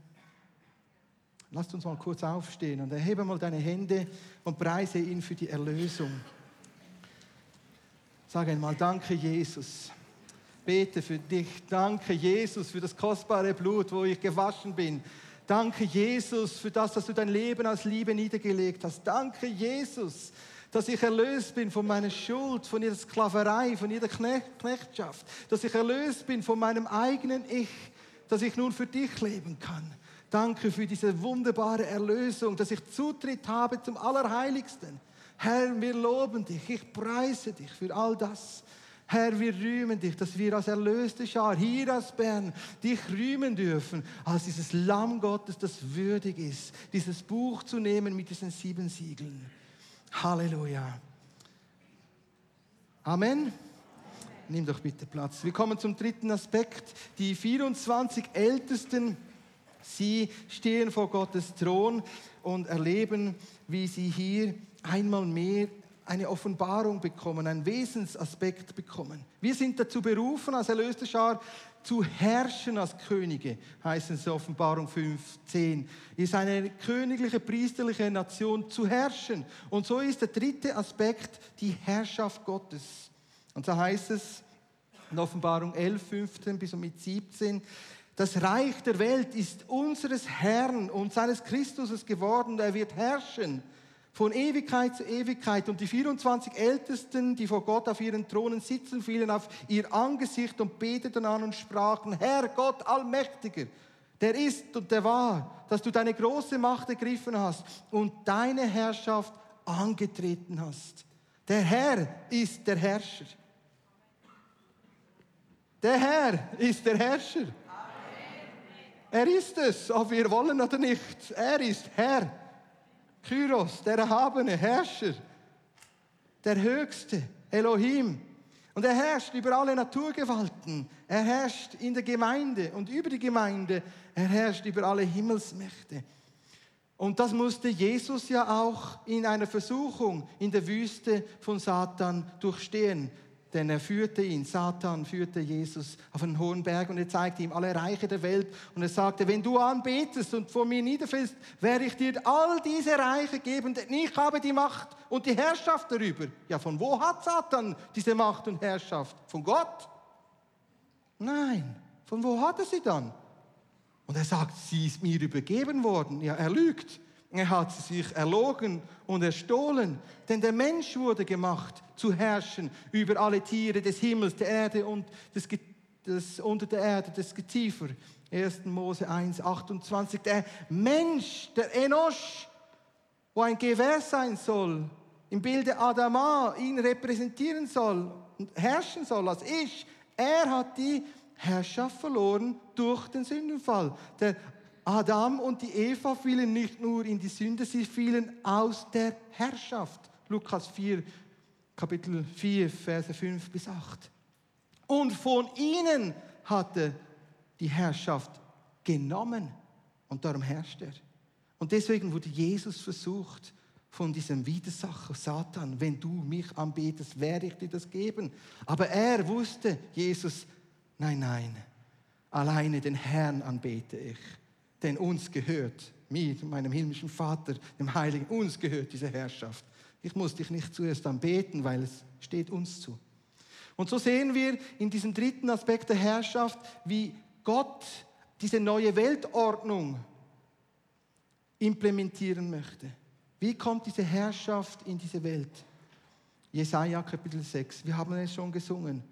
A: Lasst uns mal kurz aufstehen und erhebe mal deine Hände und preise ihn für die Erlösung. Sag einmal, danke Jesus. Bete für dich. Danke Jesus für das kostbare Blut, wo ich gewaschen bin. Danke, Jesus, für das, dass du dein Leben als Liebe niedergelegt hast. Danke, Jesus, dass ich erlöst bin von meiner Schuld, von jeder Sklaverei, von jeder Knechtschaft. Dass ich erlöst bin von meinem eigenen Ich, dass ich nun für dich leben kann. Danke für diese wunderbare Erlösung, dass ich Zutritt habe zum Allerheiligsten. Herr, wir loben dich, ich preise dich für all das. Herr, wir rühmen dich, dass wir als erlöste Schar hier aus Bern dich rühmen dürfen, als dieses Lamm Gottes, das würdig ist, dieses Buch zu nehmen mit diesen sieben Siegeln. Halleluja. Amen. Nimm doch bitte Platz. Wir kommen zum dritten Aspekt. Die 24 Ältesten, sie stehen vor Gottes Thron und erleben, wie sie hier einmal mehr eine Offenbarung bekommen, einen Wesensaspekt bekommen. Wir sind dazu berufen, als erlöste Schar zu herrschen als Könige, heißt es in Offenbarung 5,10. Ist eine königliche, priesterliche Nation zu herrschen. Und so ist der dritte Aspekt die Herrschaft Gottes. Und so heißt es in Offenbarung 11, 15 bis mit 17, das Reich der Welt ist unseres Herrn und seines Christus geworden. Er wird herrschen von Ewigkeit zu Ewigkeit. Und die 24 Ältesten, die vor Gott auf ihren Thronen sitzen, fielen auf ihr Angesicht und beteten an und sprachen, Herr Gott Allmächtiger, der ist und der war, dass du deine große Macht ergriffen hast und deine Herrschaft angetreten hast. Der Herr ist der Herrscher. Der Herr ist der Herrscher. Er ist es, ob wir wollen oder nicht. Er ist Herr. Kyros, der erhabene Herrscher, der Höchste, Elohim. Und er herrscht über alle Naturgewalten. Er herrscht in der Gemeinde und über die Gemeinde. Er herrscht über alle Himmelsmächte. Und das musste Jesus ja auch in einer Versuchung in der Wüste von Satan durchstehen. Denn er führte ihn, Satan führte Jesus auf einen hohen Berg und er zeigte ihm alle Reiche der Welt. Und er sagte, wenn du anbetest und vor mir niederfällst, werde ich dir all diese Reiche geben, denn ich habe die Macht und die Herrschaft darüber. Ja, von wo hat Satan diese Macht und Herrschaft? Von Gott? Nein, von wo hat er sie dann? Und er sagt, sie ist mir übergeben worden. Ja, er lügt. Er hat sich erlogen und erstohlen, denn der Mensch wurde gemacht zu herrschen über alle Tiere des Himmels, der Erde und des, des, unter der Erde, des Geziefer. 1. Mose 1, 28. Der Mensch, der Enosch, wo ein Gewehr sein soll, im Bilde Adama ihn repräsentieren soll und herrschen soll als ich, er hat die Herrschaft verloren durch den Sündenfall. Der Adam und die Eva fielen nicht nur in die Sünde, sie fielen aus der Herrschaft. Lukas 4, Kapitel 4, Verse 5 bis 8. Und von ihnen hatte die Herrschaft genommen und darum herrscht er. Und deswegen wurde Jesus versucht von diesem Widersacher Satan. Wenn du mich anbetest, werde ich dir das geben. Aber er wusste, Jesus, nein, nein, alleine den Herrn anbete ich, denn uns gehört, mir, meinem himmlischen Vater, dem Heiligen, uns gehört diese Herrschaft. Ich muss dich nicht zuerst anbeten, weil es steht uns zu. Und so sehen wir in diesem dritten Aspekt der Herrschaft, wie Gott diese neue Weltordnung implementieren möchte. Wie kommt diese Herrschaft in diese Welt? Jesaja Kapitel 6, wir haben es schon gesungen.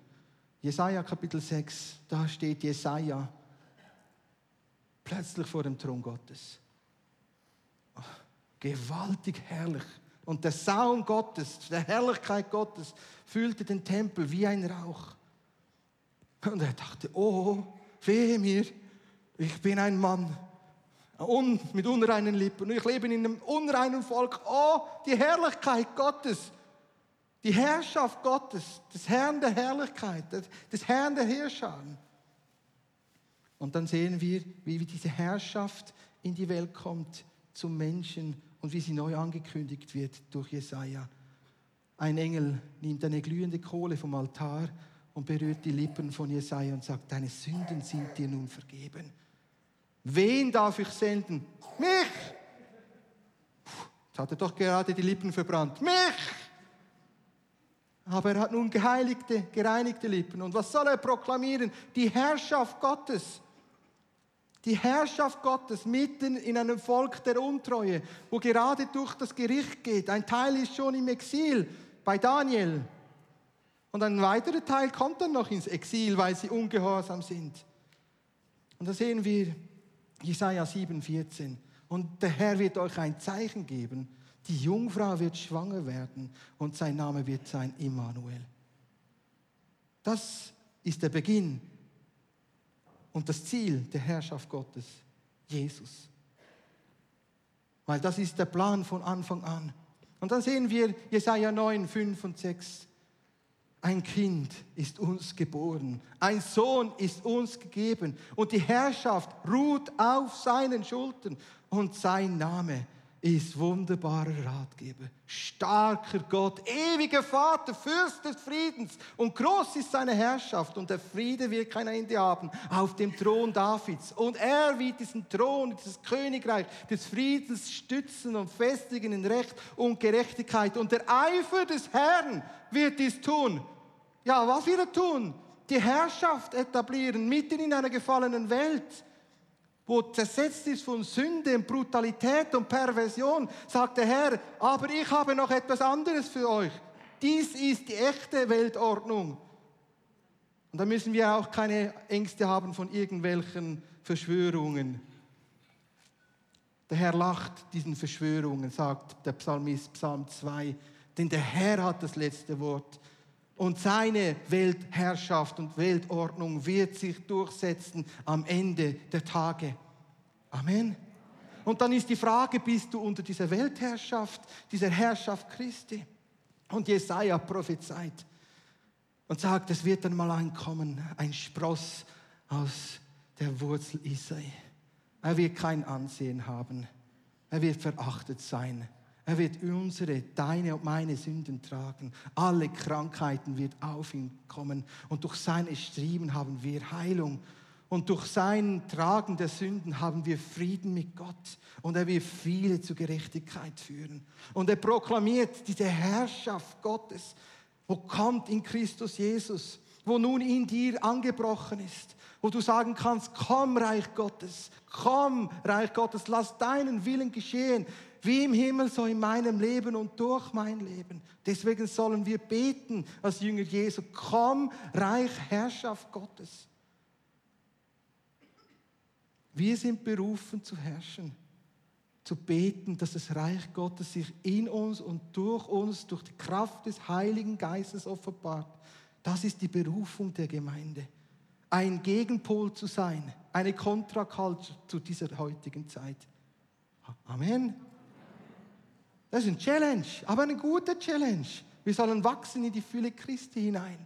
A: Jesaja Kapitel 6, da steht Jesaja plötzlich vor dem Thron Gottes. Oh, gewaltig herrlich. Und der Saum Gottes, der Herrlichkeit Gottes füllte den Tempel wie ein Rauch. Und er dachte, oh, wehe mir, ich bin ein Mann mit unreinen Lippen. Ich lebe in einem unreinen Volk. Oh, die Herrlichkeit Gottes, die Herrschaft Gottes, des Herrn der Herrlichkeit, des Herrn der Herrscher. Und dann sehen wir, wie diese Herrschaft in die Welt kommt zum Menschen und wie sie neu angekündigt wird durch Jesaja. Ein Engel nimmt eine glühende Kohle vom Altar und berührt die Lippen von Jesaja und sagt: Deine Sünden sind dir nun vergeben. Wen darf ich senden? Mich! Jetzt hat er doch gerade die Lippen verbrannt. Mich! Aber er hat nun geheiligte, gereinigte Lippen. Und was soll er proklamieren? Die Herrschaft Gottes. Die Herrschaft Gottes mitten in einem Volk der Untreue, wo gerade durch das Gericht geht. Ein Teil ist schon im Exil bei Daniel. Und ein weiterer Teil kommt dann noch ins Exil, weil sie ungehorsam sind. Und da sehen wir, Jesaja 7,14. Und der Herr wird euch ein Zeichen geben. Die Jungfrau wird schwanger werden und sein Name wird sein Immanuel. Das ist der Beginn und das Ziel der Herrschaft Gottes, Jesus. Weil das ist der Plan von Anfang an. Und dann sehen wir Jesaja 9, 5 und 6. Ein Kind ist uns geboren, ein Sohn ist uns gegeben und die Herrschaft ruht auf seinen Schultern und sein Name ist wunderbarer Ratgeber, starker Gott, ewiger Vater, Fürst des Friedens. Und groß ist seine Herrschaft und der Friede wird kein Ende haben. Auf dem Thron Davids. Und er wird diesen Thron, dieses Königreich des Friedens stützen und festigen in Recht und Gerechtigkeit. Und der Eifer des Herrn wird dies tun. Ja, was wir tun, die Herrschaft etablieren, mitten in einer gefallenen Welt, wo zersetzt ist von Sünde und Brutalität und Perversion, sagt der Herr, aber ich habe noch etwas anderes für euch. Dies ist die echte Weltordnung. Und da müssen wir auch keine Ängste haben von irgendwelchen Verschwörungen. Der Herr lacht diesen Verschwörungen, sagt der Psalmist Psalm 2, denn der Herr hat das letzte Wort. Und seine Weltherrschaft und Weltordnung wird sich durchsetzen am Ende der Tage. Amen. Und dann ist die Frage, bist du unter dieser Weltherrschaft, dieser Herrschaft Christi? Und Jesaja prophezeit und sagt, es wird dann mal einkommen, ein Spross aus der Wurzel Isai. Er wird kein Ansehen haben. Er wird verachtet sein. Er wird unsere, deine und meine Sünden tragen. Alle Krankheiten wird auf ihn kommen. Und durch seine Striemen haben wir Heilung. Und durch sein Tragen der Sünden haben wir Frieden mit Gott. Und er wird viele zur Gerechtigkeit führen. Und er proklamiert diese Herrschaft Gottes, wo kommt in Christus Jesus, wo nun in dir angebrochen ist wo du sagen kannst, komm Reich Gottes, komm Reich Gottes, lass deinen Willen geschehen, wie im Himmel, so in meinem Leben und durch mein Leben. Deswegen sollen wir beten als Jünger Jesu, komm, Reich, Herrschaft Gottes. Wir sind berufen zu herrschen, zu beten, dass das Reich Gottes sich in uns und durch uns, durch die Kraft des Heiligen Geistes offenbart. Das ist die Berufung der Gemeinde. Ein Gegenpol zu sein, eine Kontrakultur zu dieser heutigen Zeit. Amen. Das ist ein Challenge, aber eine gute Challenge. Wir sollen wachsen in die Fülle Christi hinein.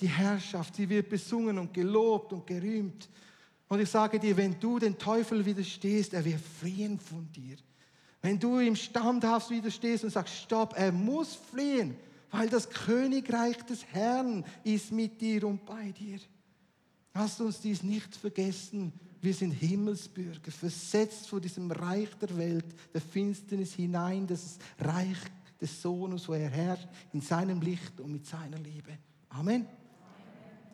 A: Die Herrschaft, sie wird besungen und gelobt und gerühmt. Und ich sage dir, wenn du den Teufel widerstehst, er wird fliehen von dir. Wenn du im Standhaft widerstehst und sagst, stopp, er muss fliehen, weil das Königreich des Herrn ist mit dir und bei dir. Lasst uns dies nicht vergessen. Wir sind Himmelsbürger, versetzt vor diesem Reich der Welt, der Finsternis hinein, das Reich des Sohnes, wo er herrscht, in seinem Licht und mit seiner Liebe. Amen.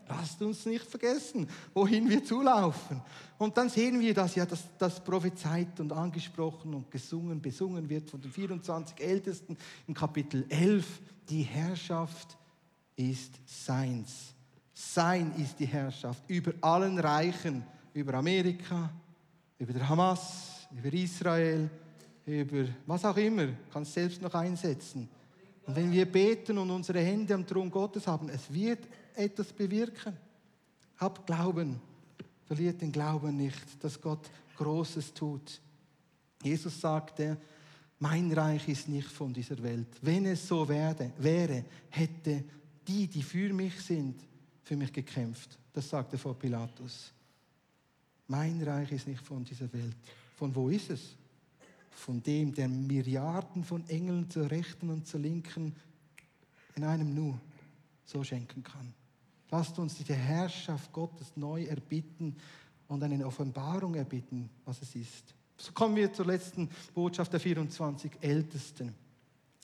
A: Lasst uns nicht vergessen, wohin wir zulaufen. Und dann sehen wir, dass ja das, das prophezeit und angesprochen und gesungen, besungen wird von den 24 Ältesten im Kapitel 11. Die Herrschaft ist seins. Sein ist die Herrschaft über allen Reichen, über Amerika, über der Hamas, über Israel, über was auch immer. Kannst selbst noch einsetzen. Und wenn wir beten und unsere Hände am Thron Gottes haben, es wird etwas bewirken. Hab Glauben. Verliert den Glauben nicht, dass Gott Großes tut. Jesus sagte, mein Reich ist nicht von dieser Welt. Wenn es so werde, wäre, hätte die, die für mich sind, für mich gekämpft. Das sagte vor Pilatus. Mein Reich ist nicht von dieser Welt. Von wo ist es? Von dem, der Milliarden von Engeln zur Rechten und zur Linken in einem Nu so schenken kann. Lasst uns die Herrschaft Gottes neu erbitten und eine Offenbarung erbitten, was es ist. So kommen wir zur letzten Botschaft der 24 Ältesten.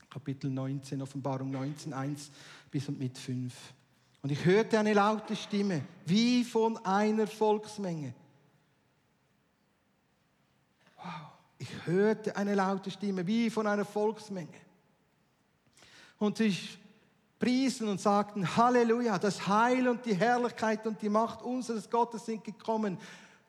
A: Kapitel 19, Offenbarung 19, 1 bis und mit 5. Und ich hörte eine laute Stimme, wie von einer Volksmenge. Ich hörte eine laute Stimme, wie von einer Volksmenge. Und sie priesen und sagten, Halleluja, das Heil und die Herrlichkeit und die Macht unseres Gottes sind gekommen.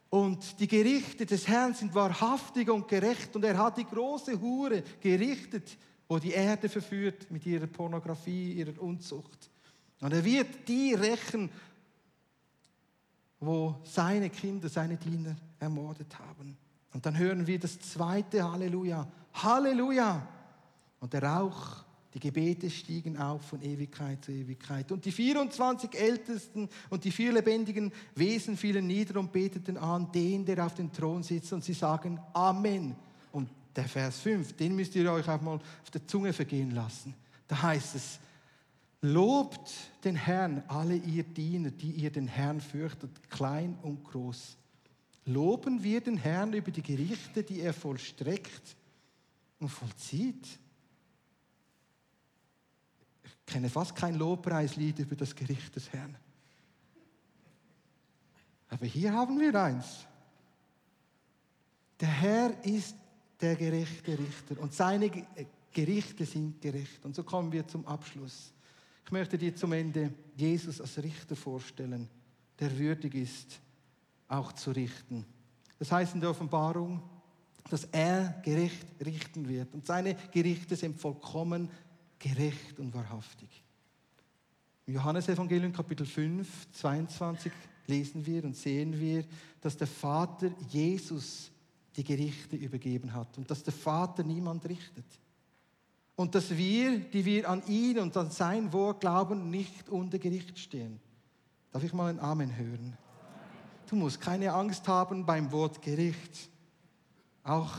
A: Und die Gerichte des Herrn sind wahrhaftig und gerecht. Und er hat die große Hure gerichtet, wo die Erde verführt mit ihrer Pornografie, ihrer Unzucht. Und er wird die rächen, wo seine Kinder, seine Diener ermordet haben. Und dann hören wir das zweite Halleluja. Halleluja! Und der Rauch die Gebete stiegen auf von Ewigkeit zu Ewigkeit. Und die 24 Ältesten und die vier lebendigen Wesen fielen nieder und beteten an den, der auf dem Thron sitzt. Und sie sagen Amen. Und der Vers 5, den müsst ihr euch auch mal auf der Zunge vergehen lassen. Da heißt es, Lobt den Herrn, alle ihr Diener, die ihr den Herrn fürchtet, klein und groß. Loben wir den Herrn über die Gerichte, die er vollstreckt und vollzieht kenne fast kein Lobpreislied über das Gericht des Herrn. Aber hier haben wir eins. Der Herr ist der gerechte Richter und seine äh, Gerichte sind gerecht. Und so kommen wir zum Abschluss. Ich möchte dir zum Ende Jesus als Richter vorstellen, der würdig ist, auch zu richten. Das heißt in der Offenbarung, dass er gerecht richten wird. Und seine Gerichte sind vollkommen gerecht und wahrhaftig. Im Johannesevangelium Kapitel 5, 22 lesen wir und sehen wir, dass der Vater Jesus die Gerichte übergeben hat und dass der Vater niemand richtet. Und dass wir, die wir an ihn und an sein Wort glauben, nicht unter Gericht stehen. Darf ich mal ein Amen hören? Du musst keine Angst haben beim Wort Gericht. Auch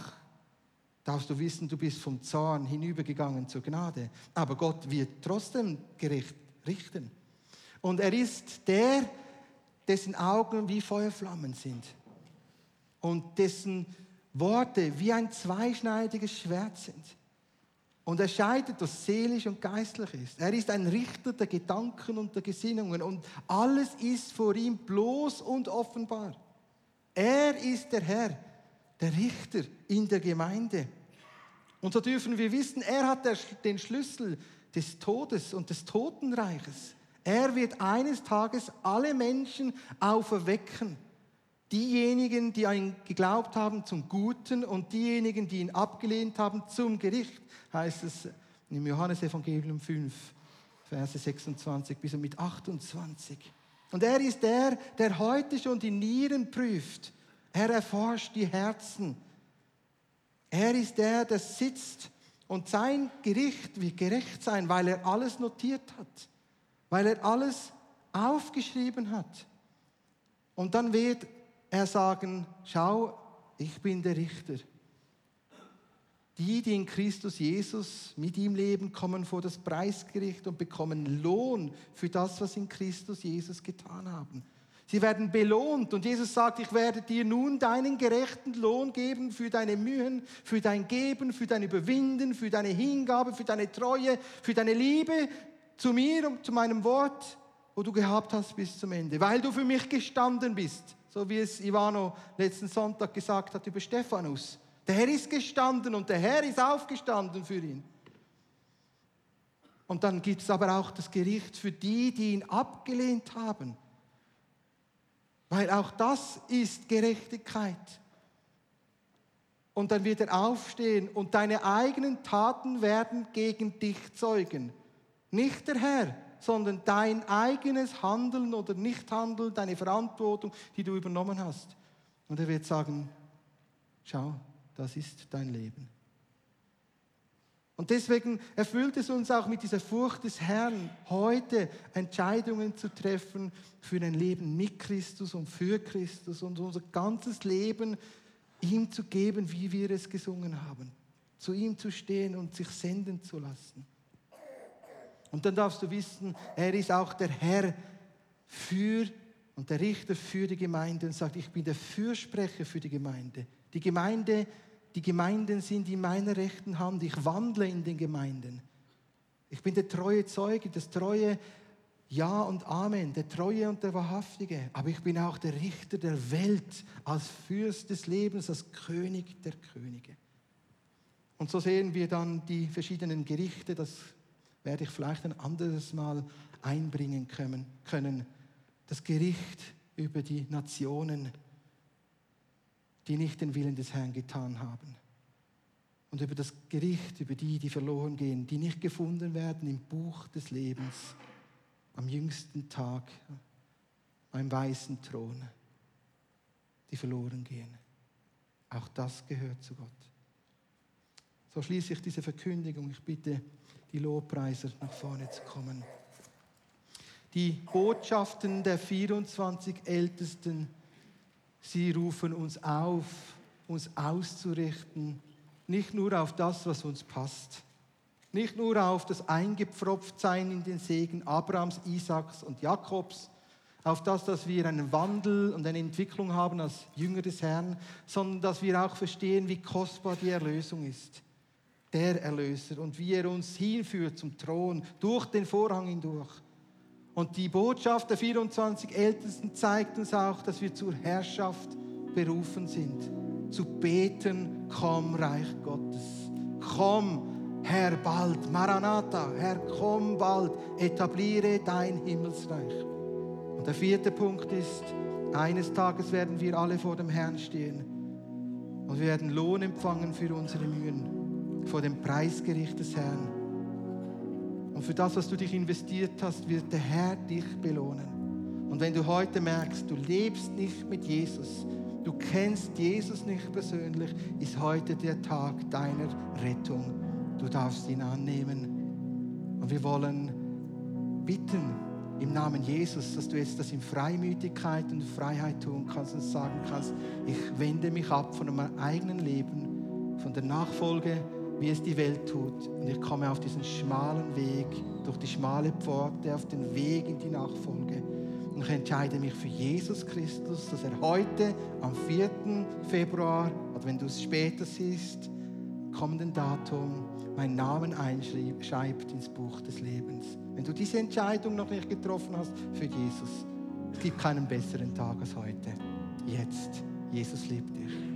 A: darfst du wissen, du bist vom Zorn hinübergegangen zur Gnade. Aber Gott wird trotzdem gerecht richten. Und er ist der, dessen Augen wie Feuerflammen sind und dessen Worte wie ein zweischneidiges Schwert sind. Und er scheidet, was seelisch und geistlich ist. Er ist ein Richter der Gedanken und der Gesinnungen und alles ist vor ihm bloß und offenbar. Er ist der Herr, der Richter in der Gemeinde. Und so dürfen wir wissen, er hat den Schlüssel des Todes und des Totenreiches. Er wird eines Tages alle Menschen auferwecken. Diejenigen, die an ihn geglaubt haben, zum Guten und diejenigen, die ihn abgelehnt haben, zum Gericht, heißt es im Johannesevangelium 5, Verse 26 bis mit 28. Und er ist der, der heute schon die Nieren prüft er erforscht die Herzen. Er ist der, der sitzt und sein Gericht wird gerecht sein, weil er alles notiert hat, weil er alles aufgeschrieben hat. Und dann wird er sagen, schau, ich bin der Richter. Die, die in Christus Jesus mit ihm leben, kommen vor das Preisgericht und bekommen Lohn für das, was in Christus Jesus getan haben. Sie werden belohnt und Jesus sagt, ich werde dir nun deinen gerechten Lohn geben für deine Mühen, für dein Geben, für dein Überwinden, für deine Hingabe, für deine Treue, für deine Liebe zu mir und zu meinem Wort, wo du gehabt hast bis zum Ende, weil du für mich gestanden bist, so wie es Ivano letzten Sonntag gesagt hat über Stephanus. Der Herr ist gestanden und der Herr ist aufgestanden für ihn. Und dann gibt es aber auch das Gericht für die, die ihn abgelehnt haben. Weil auch das ist Gerechtigkeit. Und dann wird er aufstehen und deine eigenen Taten werden gegen dich zeugen. Nicht der Herr, sondern dein eigenes Handeln oder Nichthandeln, deine Verantwortung, die du übernommen hast. Und er wird sagen, schau, das ist dein Leben. Und deswegen erfüllt es uns auch mit dieser Furcht des Herrn, heute Entscheidungen zu treffen für ein Leben mit Christus und für Christus und unser ganzes Leben ihm zu geben, wie wir es gesungen haben. Zu ihm zu stehen und sich senden zu lassen. Und dann darfst du wissen, er ist auch der Herr für und der Richter für die Gemeinde und sagt, ich bin der Fürsprecher für die Gemeinde. Die Gemeinde die Gemeinden sind in meiner rechten Hand. Ich wandle in den Gemeinden. Ich bin der treue Zeuge, das treue Ja und Amen, der treue und der wahrhaftige. Aber ich bin auch der Richter der Welt, als Fürst des Lebens, als König der Könige. Und so sehen wir dann die verschiedenen Gerichte. Das werde ich vielleicht ein anderes Mal einbringen können. Das Gericht über die Nationen die nicht den Willen des Herrn getan haben. Und über das Gericht, über die, die verloren gehen, die nicht gefunden werden im Buch des Lebens, am jüngsten Tag, beim weißen Thron, die verloren gehen. Auch das gehört zu Gott. So schließe ich diese Verkündigung. Ich bitte die Lobpreiser nach vorne zu kommen. Die Botschaften der 24 Ältesten Sie rufen uns auf, uns auszurichten, nicht nur auf das, was uns passt, nicht nur auf das Eingepfropftsein in den Segen Abrahams, Isaaks und Jakobs, auf das, dass wir einen Wandel und eine Entwicklung haben als Jünger des Herrn, sondern dass wir auch verstehen, wie kostbar die Erlösung ist. Der Erlöser und wie er uns hinführt zum Thron, durch den Vorhang hindurch. Und die Botschaft der 24 Ältesten zeigt uns auch, dass wir zur Herrschaft berufen sind. Zu beten, komm, Reich Gottes. Komm, Herr, bald. Maranatha, Herr, komm bald. Etabliere dein Himmelsreich. Und der vierte Punkt ist, eines Tages werden wir alle vor dem Herrn stehen. Und wir werden Lohn empfangen für unsere Mühen vor dem Preisgericht des Herrn. Und für das, was du dich investiert hast, wird der Herr dich belohnen. Und wenn du heute merkst, du lebst nicht mit Jesus, du kennst Jesus nicht persönlich, ist heute der Tag deiner Rettung. Du darfst ihn annehmen. Und wir wollen bitten im Namen Jesus, dass du jetzt das in Freimütigkeit und Freiheit tun kannst und sagen kannst, ich wende mich ab von meinem eigenen Leben, von der Nachfolge wie es die Welt tut. Und ich komme auf diesen schmalen Weg, durch die schmale Pforte, auf den Weg in die Nachfolge. Und ich entscheide mich für Jesus Christus, dass er heute am 4. Februar, oder wenn du es später siehst, kommenden Datum, meinen Namen einschreibt ins Buch des Lebens. Wenn du diese Entscheidung noch nicht getroffen hast für Jesus, es gibt keinen besseren Tag als heute. Jetzt. Jesus liebt dich.